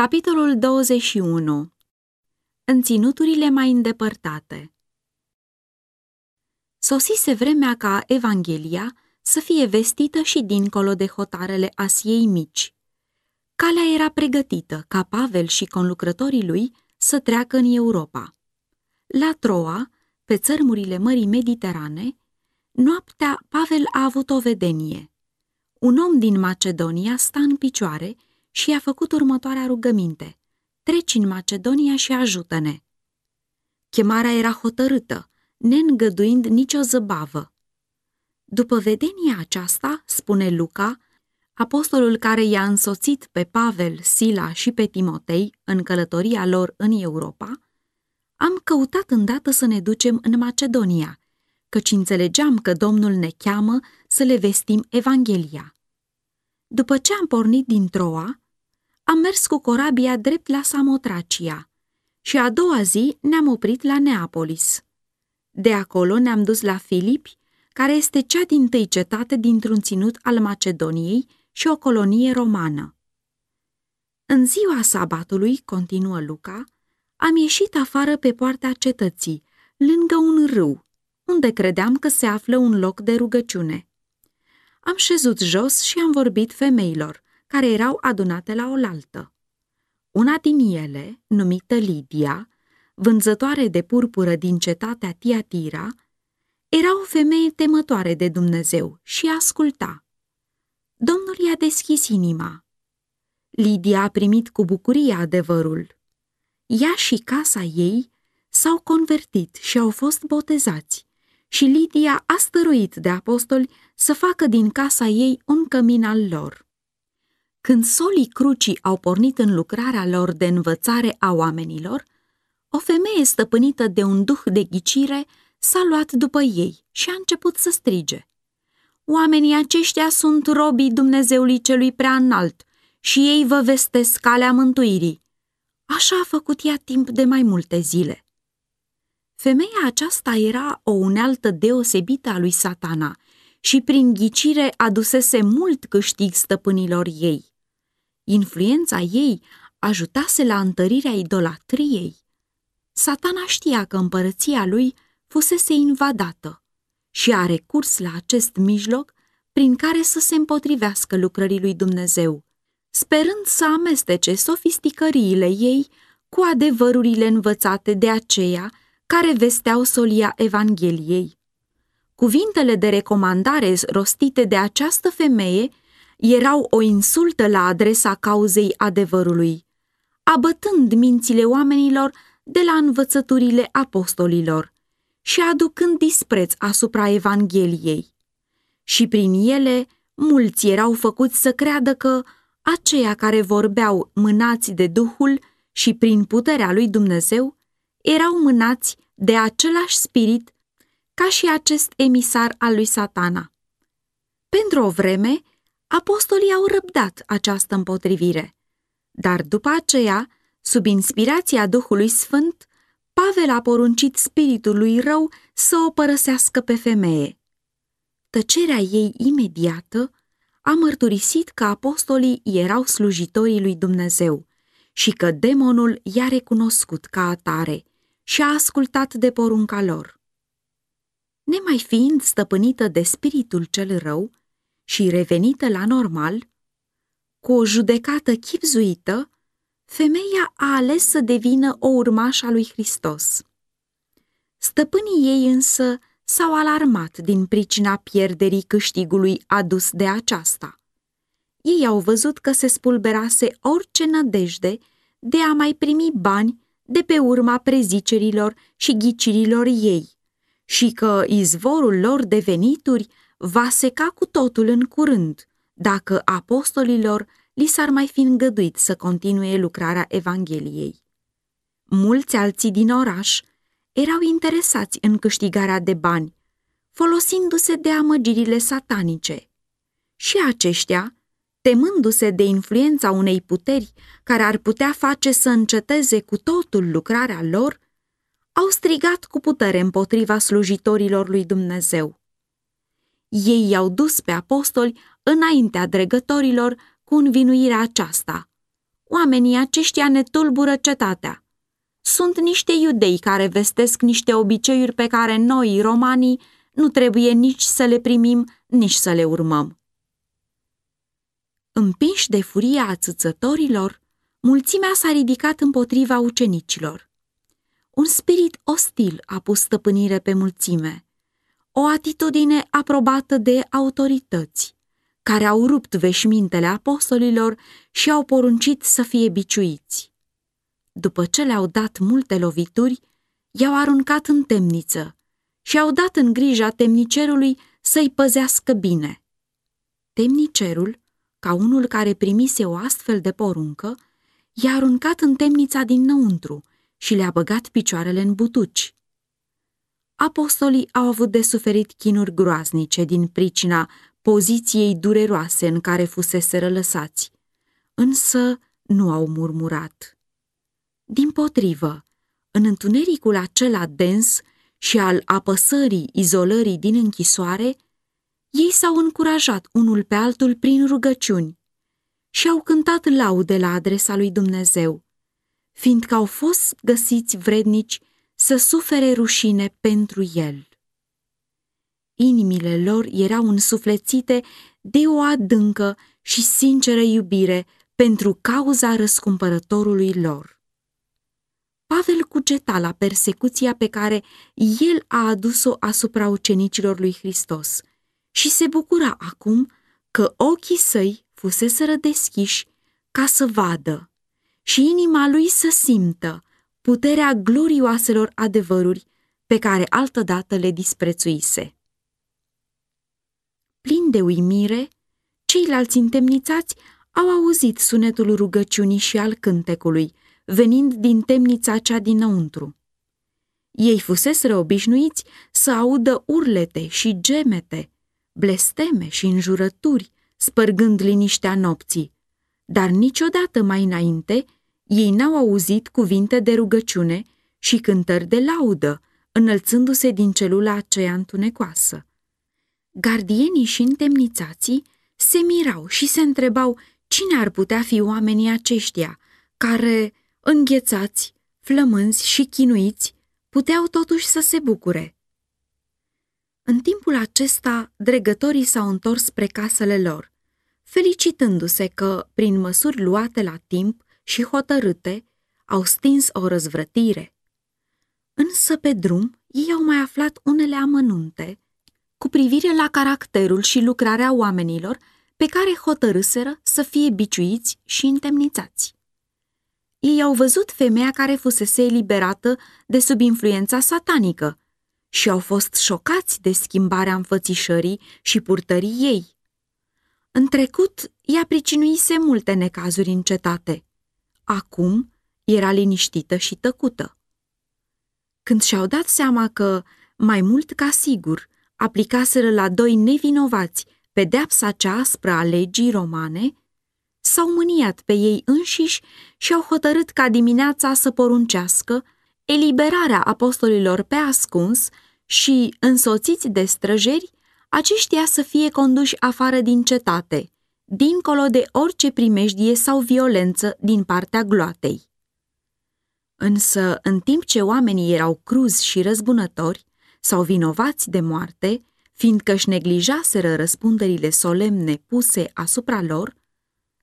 Capitolul 21 În ținuturile mai îndepărtate Sosise vremea ca Evanghelia să fie vestită și dincolo de hotarele Asiei mici. Calea era pregătită ca Pavel și conlucrătorii lui să treacă în Europa. La Troa, pe țărmurile Mării Mediterane, noaptea Pavel a avut o vedenie. Un om din Macedonia sta în picioare și i-a făcut următoarea rugăminte. Treci în Macedonia și ajută-ne. Chemarea era hotărâtă, neîngăduind nicio zăbavă. După vedenia aceasta, spune Luca, apostolul care i-a însoțit pe Pavel, Sila și pe Timotei în călătoria lor în Europa, am căutat îndată să ne ducem în Macedonia, căci înțelegeam că Domnul ne cheamă să le vestim Evanghelia. După ce am pornit din Troa, am mers cu corabia drept la Samotracia și a doua zi ne-am oprit la Neapolis. De acolo ne-am dus la Filipi, care este cea din tâi cetate dintr-un ținut al Macedoniei și o colonie romană. În ziua sabatului, continuă Luca, am ieșit afară pe poarta cetății, lângă un râu, unde credeam că se află un loc de rugăciune. Am șezut jos și am vorbit femeilor, care erau adunate la oaltă. Una din ele, numită Lidia, vânzătoare de purpură din cetatea Tiatira, era o femeie temătoare de Dumnezeu și asculta. Domnul i-a deschis inima. Lidia a primit cu bucurie adevărul. Ea și casa ei s-au convertit și au fost botezați și Lidia a stăruit de apostoli să facă din casa ei un cămin al lor. Când solii crucii au pornit în lucrarea lor de învățare a oamenilor, o femeie stăpânită de un duh de ghicire s-a luat după ei și a început să strige. Oamenii aceștia sunt robii Dumnezeului celui prea înalt și ei vă vestesc calea mântuirii. Așa a făcut ea timp de mai multe zile. Femeia aceasta era o unealtă deosebită a lui satana și prin ghicire adusese mult câștig stăpânilor ei. Influența ei ajutase la întărirea idolatriei. Satana știa că împărăția lui fusese invadată și a recurs la acest mijloc prin care să se împotrivească lucrării lui Dumnezeu, sperând să amestece sofisticăriile ei cu adevărurile învățate de aceea care vesteau solia Evangheliei. Cuvintele de recomandare rostite de această femeie erau o insultă la adresa cauzei adevărului, abătând mințile oamenilor de la învățăturile apostolilor și aducând dispreț asupra Evangheliei. Și prin ele, mulți erau făcuți să creadă că aceia care vorbeau mânați de Duhul și prin puterea lui Dumnezeu erau mânați de același spirit ca și acest emisar al lui satana. Pentru o vreme, apostolii au răbdat această împotrivire, dar după aceea, sub inspirația Duhului Sfânt, Pavel a poruncit spiritului rău să o părăsească pe femeie. Tăcerea ei imediată a mărturisit că apostolii erau slujitorii lui Dumnezeu și că demonul i-a recunoscut ca atare și a ascultat de porunca lor. Nemai fiind stăpânită de spiritul cel rău și revenită la normal, cu o judecată chipzuită, femeia a ales să devină o urmașă a lui Hristos. Stăpânii ei însă s-au alarmat din pricina pierderii câștigului adus de aceasta. Ei au văzut că se spulberase orice nădejde de a mai primi bani de pe urma prezicerilor și ghicirilor ei și că izvorul lor de venituri va seca cu totul în curând, dacă apostolilor li s-ar mai fi îngăduit să continue lucrarea Evangheliei. Mulți alții din oraș erau interesați în câștigarea de bani, folosindu-se de amăgirile satanice. Și aceștia, temându-se de influența unei puteri care ar putea face să înceteze cu totul lucrarea lor, au strigat cu putere împotriva slujitorilor lui Dumnezeu. Ei i-au dus pe apostoli înaintea dregătorilor cu învinuirea aceasta. oamenii aceștia ne tulbură cetatea. Sunt niște iudei care vestesc niște obiceiuri pe care noi, romanii, nu trebuie nici să le primim, nici să le urmăm. Împinși de furia ațățătorilor, mulțimea s-a ridicat împotriva ucenicilor. Un spirit ostil a pus stăpânire pe mulțime, o atitudine aprobată de autorități, care au rupt veșmintele apostolilor și au poruncit să fie biciuiți. După ce le-au dat multe lovituri, i-au aruncat în temniță și au dat în grija temnicerului să-i păzească bine. Temnicerul, ca unul care primise o astfel de poruncă, i-a aruncat în temnița dinăuntru și le-a băgat picioarele în butuci. Apostolii au avut de suferit chinuri groaznice din pricina poziției dureroase în care fusese lăsați, însă nu au murmurat. Din potrivă, în întunericul acela dens și al apăsării izolării din închisoare, ei s-au încurajat unul pe altul prin rugăciuni și au cântat laude la adresa lui Dumnezeu, fiindcă au fost găsiți vrednici să sufere rușine pentru el. Inimile lor erau însuflețite de o adâncă și sinceră iubire pentru cauza răscumpărătorului lor. Pavel cugeta la persecuția pe care el a adus-o asupra ucenicilor lui Hristos și se bucura acum că ochii săi fuseseră deschiși ca să vadă și inima lui să simtă puterea glorioaselor adevăruri pe care altădată le disprețuise. Plin de uimire, ceilalți întemnițați au auzit sunetul rugăciunii și al cântecului, venind din temnița cea dinăuntru. Ei fuseseră obișnuiți să audă urlete și gemete, blesteme și înjurături, spărgând liniștea nopții, dar niciodată mai înainte ei n-au auzit cuvinte de rugăciune și cântări de laudă, înălțându-se din celula aceea întunecoasă. Gardienii și întemnițații se mirau și se întrebau cine ar putea fi oamenii aceștia, care, înghețați, flămânzi și chinuiți, puteau totuși să se bucure. În timpul acesta, dregătorii s-au întors spre casele lor, felicitându-se că, prin măsuri luate la timp și hotărâte, au stins o răzvrătire. Însă pe drum ei au mai aflat unele amănunte cu privire la caracterul și lucrarea oamenilor pe care hotărâseră să fie biciuiți și întemnițați. Ei au văzut femeia care fusese eliberată de sub influența satanică și au fost șocați de schimbarea înfățișării și purtării ei. În trecut, ea pricinuise multe necazuri în cetate. Acum era liniștită și tăcută. Când și-au dat seama că, mai mult ca sigur, aplicaseră la doi nevinovați pedeapsa cea aspră a legii romane, s-au mâniat pe ei înșiși și au hotărât ca dimineața să poruncească eliberarea apostolilor pe ascuns și, însoțiți de străjeri, aceștia să fie conduși afară din cetate, dincolo de orice primejdie sau violență din partea gloatei. Însă, în timp ce oamenii erau cruzi și răzbunători sau vinovați de moarte, fiindcă își neglijaseră răspunderile solemne puse asupra lor,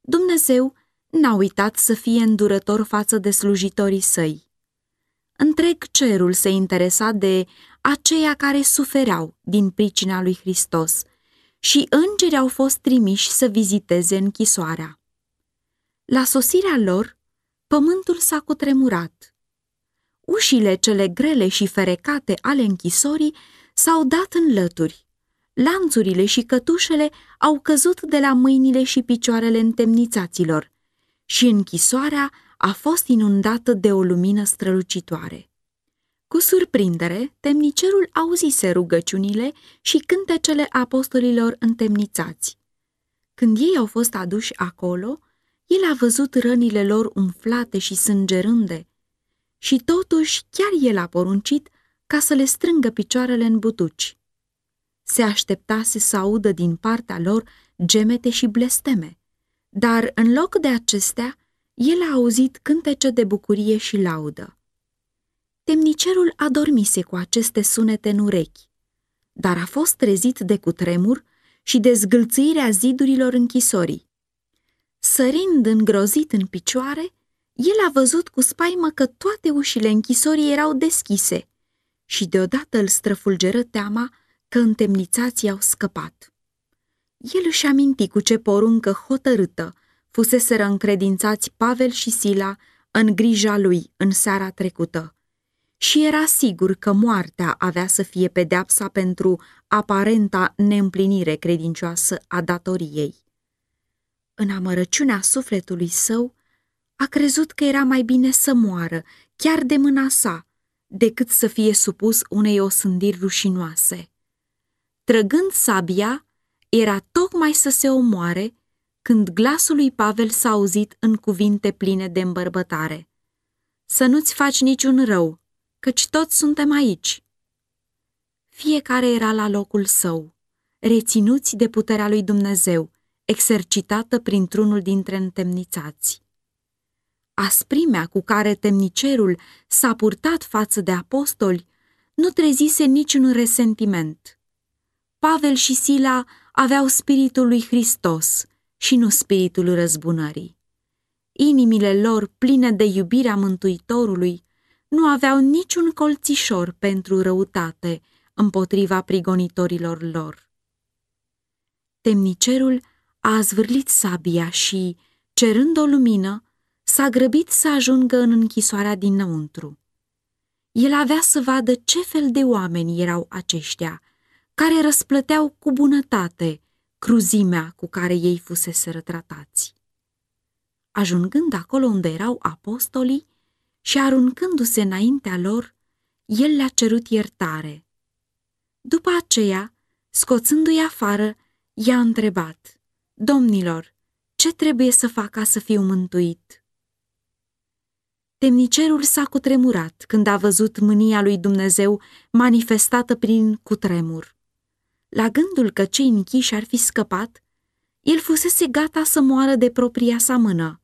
Dumnezeu n-a uitat să fie îndurător față de slujitorii săi. Întreg cerul se interesa de aceia care sufereau din pricina lui Hristos și îngeri au fost trimiși să viziteze închisoarea. La sosirea lor, pământul s-a cutremurat. Ușile cele grele și ferecate ale închisorii s-au dat în lături. Lanțurile și cătușele au căzut de la mâinile și picioarele întemnițaților și închisoarea a fost inundată de o lumină strălucitoare. Cu surprindere, temnicerul auzise rugăciunile și cântecele apostolilor întemnițați. Când ei au fost aduși acolo, el a văzut rănile lor umflate și sângerânde și totuși chiar el a poruncit ca să le strângă picioarele în butuci. Se așteptase să audă din partea lor gemete și blesteme, dar în loc de acestea, el a auzit cântece de bucurie și laudă. Temnicerul adormise cu aceste sunete în urechi, dar a fost trezit de cutremur și de zgâlțâirea zidurilor închisorii. Sărind îngrozit în picioare, el a văzut cu spaimă că toate ușile închisorii erau deschise și deodată îl străfulgeră teama că întemnițații au scăpat. El își aminti cu ce poruncă hotărâtă fuseseră încredințați Pavel și Sila în grija lui în seara trecută și era sigur că moartea avea să fie pedeapsa pentru aparenta neîmplinire credincioasă a datoriei. În amărăciunea sufletului său, a crezut că era mai bine să moară, chiar de mâna sa, decât să fie supus unei osândiri rușinoase. Trăgând sabia, era tocmai să se omoare când glasul lui Pavel s-a auzit în cuvinte pline de îmbărbătare. Să nu-ți faci niciun rău, căci toți suntem aici. Fiecare era la locul său, reținuți de puterea lui Dumnezeu, exercitată printr-unul dintre întemnițați. Asprimea cu care temnicerul s-a purtat față de apostoli nu trezise niciun resentiment. Pavel și Sila aveau spiritul lui Hristos și nu spiritul răzbunării. Inimile lor, pline de iubirea Mântuitorului, nu aveau niciun colțișor pentru răutate împotriva prigonitorilor lor. Temnicerul a zvârlit sabia și, cerând o lumină, s-a grăbit să ajungă în închisoarea dinăuntru. El avea să vadă ce fel de oameni erau aceștia, care răsplăteau cu bunătate cruzimea cu care ei fusese tratați. Ajungând acolo unde erau apostolii și aruncându-se înaintea lor, el le-a cerut iertare. După aceea, scoțându-i afară, i-a întrebat, Domnilor, ce trebuie să fac ca să fiu mântuit? Temnicerul s-a cutremurat când a văzut mânia lui Dumnezeu manifestată prin cutremur. La gândul că cei închiși ar fi scăpat, el fusese gata să moară de propria sa mână.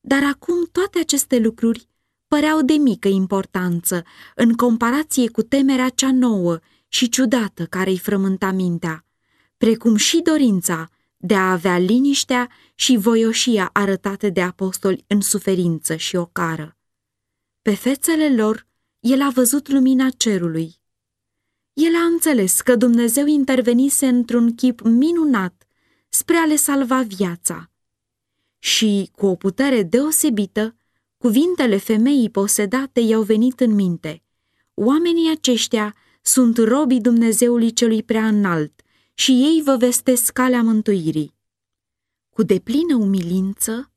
Dar acum toate aceste lucruri păreau de mică importanță în comparație cu temerea cea nouă și ciudată care îi frământa mintea, precum și dorința de a avea liniștea și voioșia arătate de apostoli în suferință și ocară. Pe fețele lor, el a văzut lumina cerului. El a înțeles că Dumnezeu intervenise într-un chip minunat spre a le salva viața. Și, cu o putere deosebită, cuvintele femeii posedate i-au venit în minte. Oamenii aceștia sunt robii Dumnezeului celui prea înalt și ei vă vestesc calea mântuirii. Cu deplină umilință,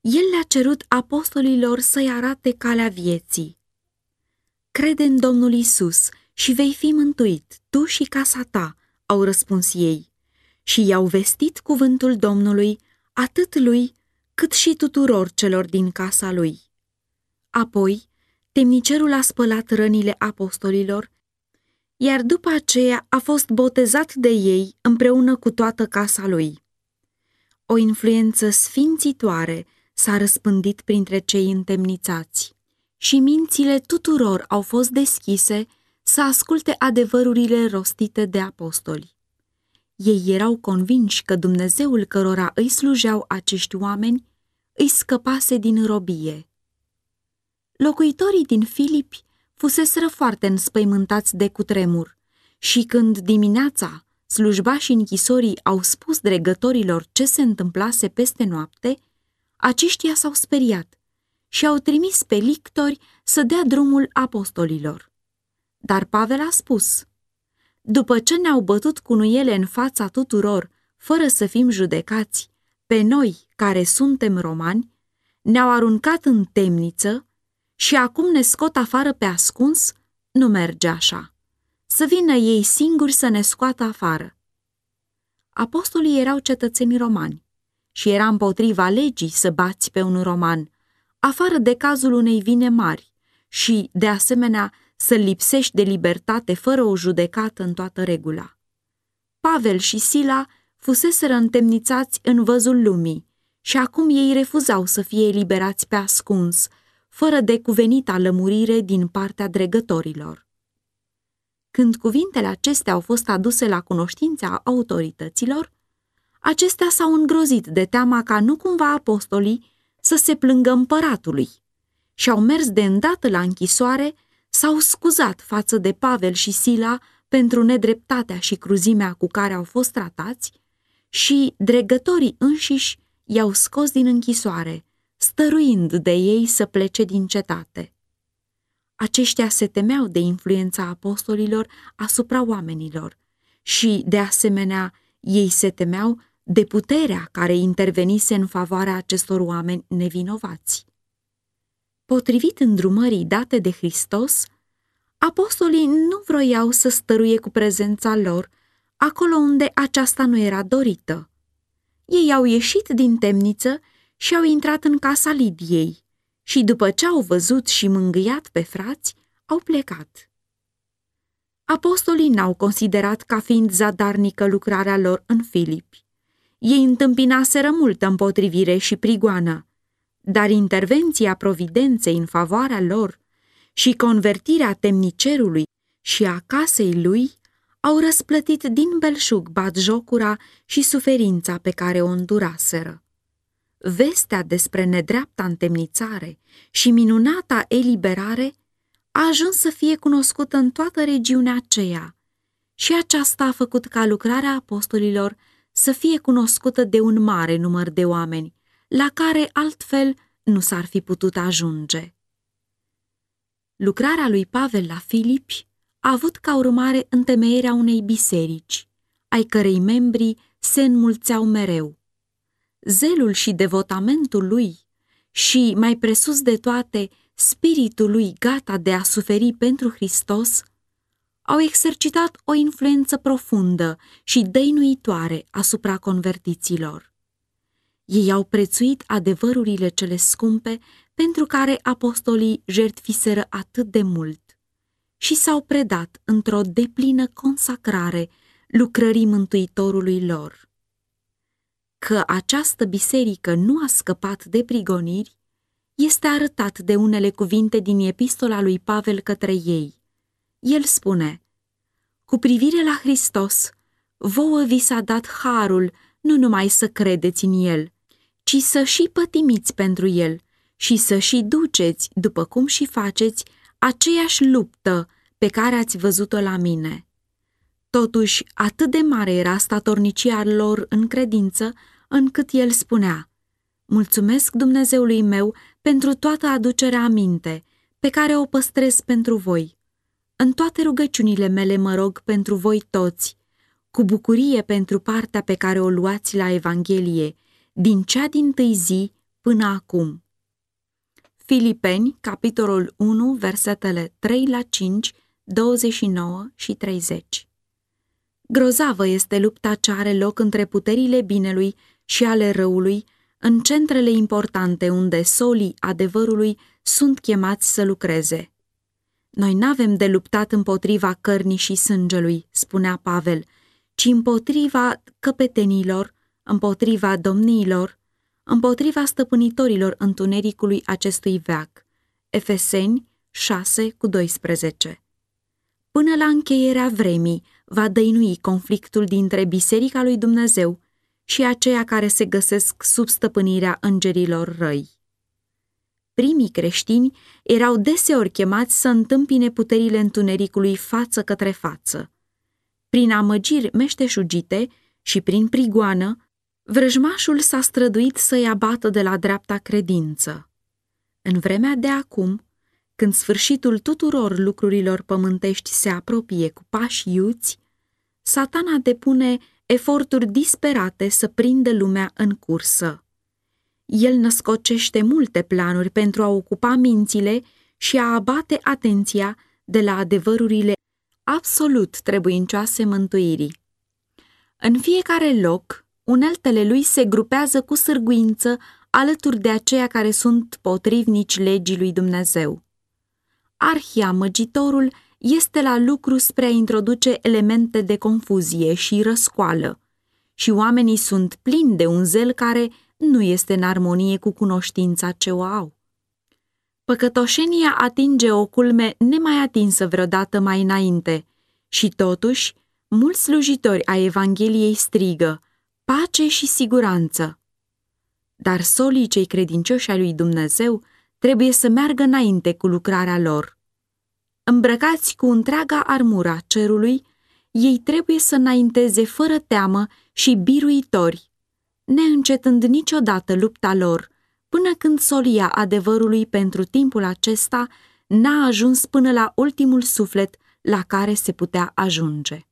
el le-a cerut apostolilor să-i arate calea vieții. Crede în Domnul Isus și vei fi mântuit, tu și casa ta, au răspuns ei. Și i-au vestit cuvântul Domnului atât lui cât și tuturor celor din casa lui. Apoi, temnicerul a spălat rănile apostolilor, iar după aceea a fost botezat de ei împreună cu toată casa lui. O influență sfințitoare s-a răspândit printre cei întemnițați și mințile tuturor au fost deschise să asculte adevărurile rostite de apostoli. Ei erau convinși că Dumnezeul cărora îi slujeau acești oameni îi scăpase din robie. Locuitorii din Filipi fuseseră foarte înspăimântați de cutremur și când dimineața slujbașii închisorii au spus dregătorilor ce se întâmplase peste noapte, aceștia s-au speriat și au trimis pe lictori să dea drumul apostolilor. Dar Pavel a spus, după ce ne-au bătut cu nuiele în fața tuturor, fără să fim judecați, pe noi, care suntem romani, ne-au aruncat în temniță și acum ne scot afară pe ascuns, nu merge așa. Să vină ei singuri să ne scoată afară. Apostolii erau cetățeni romani și era împotriva legii să bați pe un roman, afară de cazul unei vine mari și, de asemenea, să lipsești de libertate fără o judecată în toată regula. Pavel și Sila fuseseră întemnițați în văzul lumii și acum ei refuzau să fie eliberați pe ascuns, fără de cuvenita lămurire din partea dregătorilor. Când cuvintele acestea au fost aduse la cunoștința autorităților, acestea s-au îngrozit de teama ca nu cumva apostolii să se plângă împăratului și au mers de îndată la închisoare, s-au scuzat față de Pavel și Sila pentru nedreptatea și cruzimea cu care au fost tratați și dregătorii înșiși i-au scos din închisoare, stăruind de ei să plece din cetate. Aceștia se temeau de influența apostolilor asupra oamenilor și, de asemenea, ei se temeau de puterea care intervenise în favoarea acestor oameni nevinovați. Potrivit îndrumării date de Hristos, apostolii nu vroiau să stăruie cu prezența lor acolo unde aceasta nu era dorită. Ei au ieșit din temniță și au intrat în casa Lidiei și după ce au văzut și mângâiat pe frați, au plecat. Apostolii n-au considerat ca fiind zadarnică lucrarea lor în Filipi. Ei întâmpinaseră multă împotrivire și prigoană, dar intervenția providenței în favoarea lor și convertirea temnicerului și a casei lui au răsplătit din belșug batjocura și suferința pe care o înduraseră. Vestea despre nedreapta întemnițare și minunata eliberare a ajuns să fie cunoscută în toată regiunea aceea și aceasta a făcut ca lucrarea apostolilor să fie cunoscută de un mare număr de oameni, la care altfel nu s-ar fi putut ajunge. Lucrarea lui Pavel la Filipi a avut ca urmare întemeierea unei biserici, ai cărei membri se înmulțeau mereu. Zelul și devotamentul lui și, mai presus de toate, spiritul lui gata de a suferi pentru Hristos, au exercitat o influență profundă și dăinuitoare asupra convertiților. Ei au prețuit adevărurile cele scumpe pentru care apostolii jertfiseră atât de mult și s-au predat într-o deplină consacrare lucrării Mântuitorului lor. Că această biserică nu a scăpat de prigoniri este arătat de unele cuvinte din epistola lui Pavel către ei. El spune, Cu privire la Hristos, vouă vi s-a dat harul nu numai să credeți în El, ci să și pătimiți pentru El și să și duceți, după cum și faceți, aceeași luptă pe care ați văzut-o la mine. Totuși, atât de mare era statornicia lor în credință, încât el spunea, Mulțumesc Dumnezeului meu pentru toată aducerea aminte, pe care o păstrez pentru voi. În toate rugăciunile mele mă rog pentru voi toți, cu bucurie pentru partea pe care o luați la Evanghelie, din cea din tâi zi până acum. Filipeni, capitolul 1, versetele 3 la 5, 29 și 30 Grozavă este lupta ce are loc între puterile binelui și ale răului, în centrele importante unde solii adevărului sunt chemați să lucreze. Noi n-avem de luptat împotriva cărnii și sângelui, spunea Pavel, ci împotriva căpetenilor, împotriva domniilor, împotriva stăpânitorilor întunericului acestui veac. Efeseni 6 cu 12 Până la încheierea vremii va dăinui conflictul dintre Biserica lui Dumnezeu și aceia care se găsesc sub stăpânirea îngerilor răi. Primii creștini erau deseori chemați să întâmpine puterile întunericului față către față. Prin amăgiri meșteșugite și prin prigoană, vrăjmașul s-a străduit să-i abată de la dreapta credință. În vremea de acum, când sfârșitul tuturor lucrurilor pământești se apropie cu pași iuți, satana depune eforturi disperate să prindă lumea în cursă. El născocește multe planuri pentru a ocupa mințile și a abate atenția de la adevărurile absolut trebuincioase mântuirii. În fiecare loc, uneltele lui se grupează cu sârguință alături de aceia care sunt potrivnici legii lui Dumnezeu. Arhia, măgitorul, este la lucru spre a introduce elemente de confuzie și răscoală și oamenii sunt plini de un zel care nu este în armonie cu cunoștința ce o au. Păcătoșenia atinge o culme nemai atinsă vreodată mai înainte și totuși mulți slujitori ai Evangheliei strigă pace și siguranță. Dar solii cei credincioși ai lui Dumnezeu trebuie să meargă înainte cu lucrarea lor. Îmbrăcați cu întreaga armura cerului, ei trebuie să înainteze fără teamă și biruitori, neîncetând niciodată lupta lor, până când solia adevărului pentru timpul acesta n-a ajuns până la ultimul suflet la care se putea ajunge.